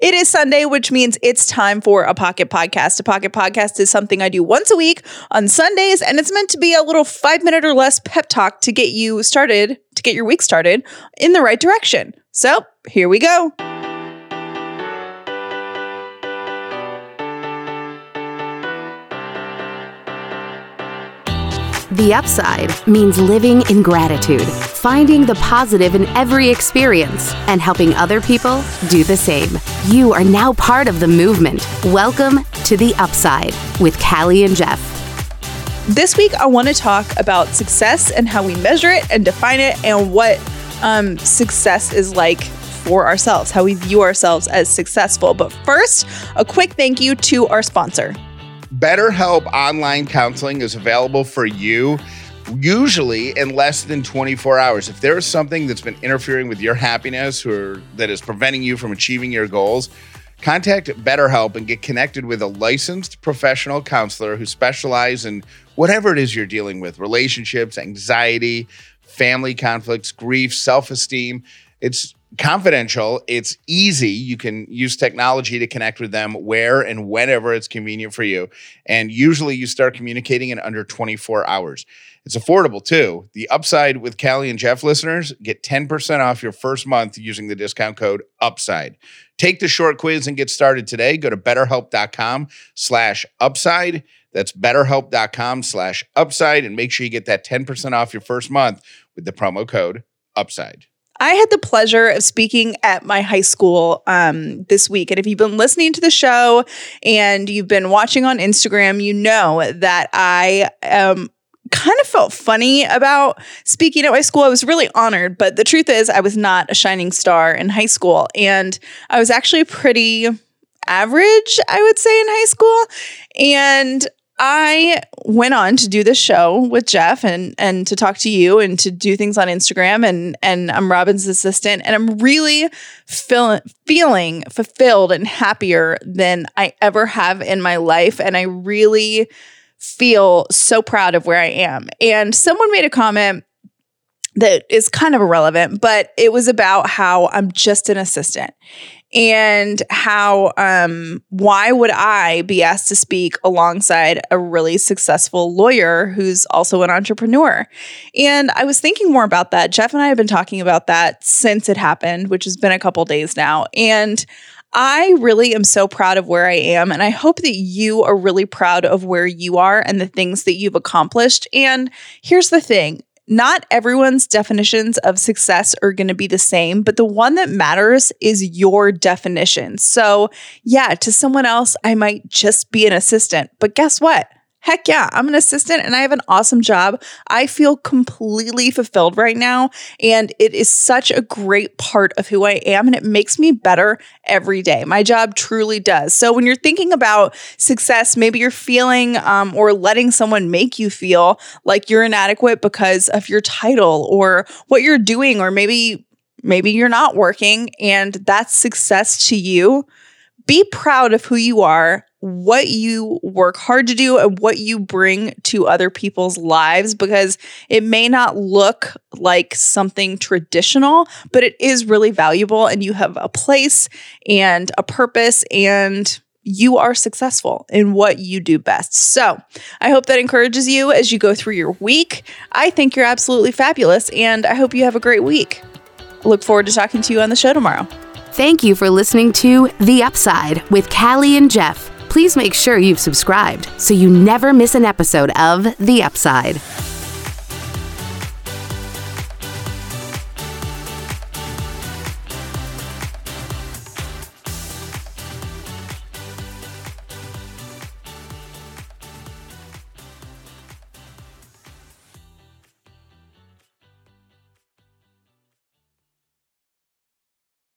It is Sunday, which means it's time for a pocket podcast. A pocket podcast is something I do once a week on Sundays, and it's meant to be a little five minute or less pep talk to get you started, to get your week started in the right direction. So here we go. The upside means living in gratitude, finding the positive in every experience, and helping other people do the same. You are now part of the movement. Welcome to The Upside with Callie and Jeff. This week, I want to talk about success and how we measure it and define it, and what um, success is like for ourselves, how we view ourselves as successful. But first, a quick thank you to our sponsor. BetterHelp online counseling is available for you usually in less than 24 hours. If there is something that's been interfering with your happiness or that is preventing you from achieving your goals, contact BetterHelp and get connected with a licensed professional counselor who specializes in whatever it is you're dealing with relationships, anxiety, family conflicts, grief, self esteem. It's confidential. It's easy. You can use technology to connect with them where and whenever it's convenient for you. And usually you start communicating in under 24 hours. It's affordable too. The upside with Callie and Jeff listeners get 10% off your first month using the discount code UPSIDE. Take the short quiz and get started today. Go to betterhelp.com slash upside. That's betterhelp.com slash upside and make sure you get that 10% off your first month with the promo code upside. I had the pleasure of speaking at my high school um, this week. And if you've been listening to the show and you've been watching on Instagram, you know that I um, kind of felt funny about speaking at my school. I was really honored, but the truth is, I was not a shining star in high school. And I was actually pretty average, I would say, in high school. And I went on to do this show with Jeff and and to talk to you and to do things on Instagram and and I'm Robin's assistant and I'm really feel, feeling fulfilled and happier than I ever have in my life and I really feel so proud of where I am. And someone made a comment that is kind of irrelevant, but it was about how I'm just an assistant and how um why would I be asked to speak alongside a really successful lawyer who's also an entrepreneur? And I was thinking more about that. Jeff and I have been talking about that since it happened, which has been a couple days now. And I really am so proud of where I am. And I hope that you are really proud of where you are and the things that you've accomplished. And here's the thing not everyone's definitions of success are going to be the same, but the one that matters is your definition. So, yeah, to someone else, I might just be an assistant, but guess what? Heck yeah, I'm an assistant and I have an awesome job. I feel completely fulfilled right now. And it is such a great part of who I am. And it makes me better every day. My job truly does. So when you're thinking about success, maybe you're feeling um, or letting someone make you feel like you're inadequate because of your title or what you're doing, or maybe. Maybe you're not working and that's success to you. Be proud of who you are what you work hard to do and what you bring to other people's lives because it may not look like something traditional, but it is really valuable and you have a place and a purpose and you are successful in what you do best. So, I hope that encourages you as you go through your week. I think you're absolutely fabulous and I hope you have a great week. look forward to talking to you on the show tomorrow. Thank you for listening to The Upside with Callie and Jeff please make sure you've subscribed so you never miss an episode of The Upside.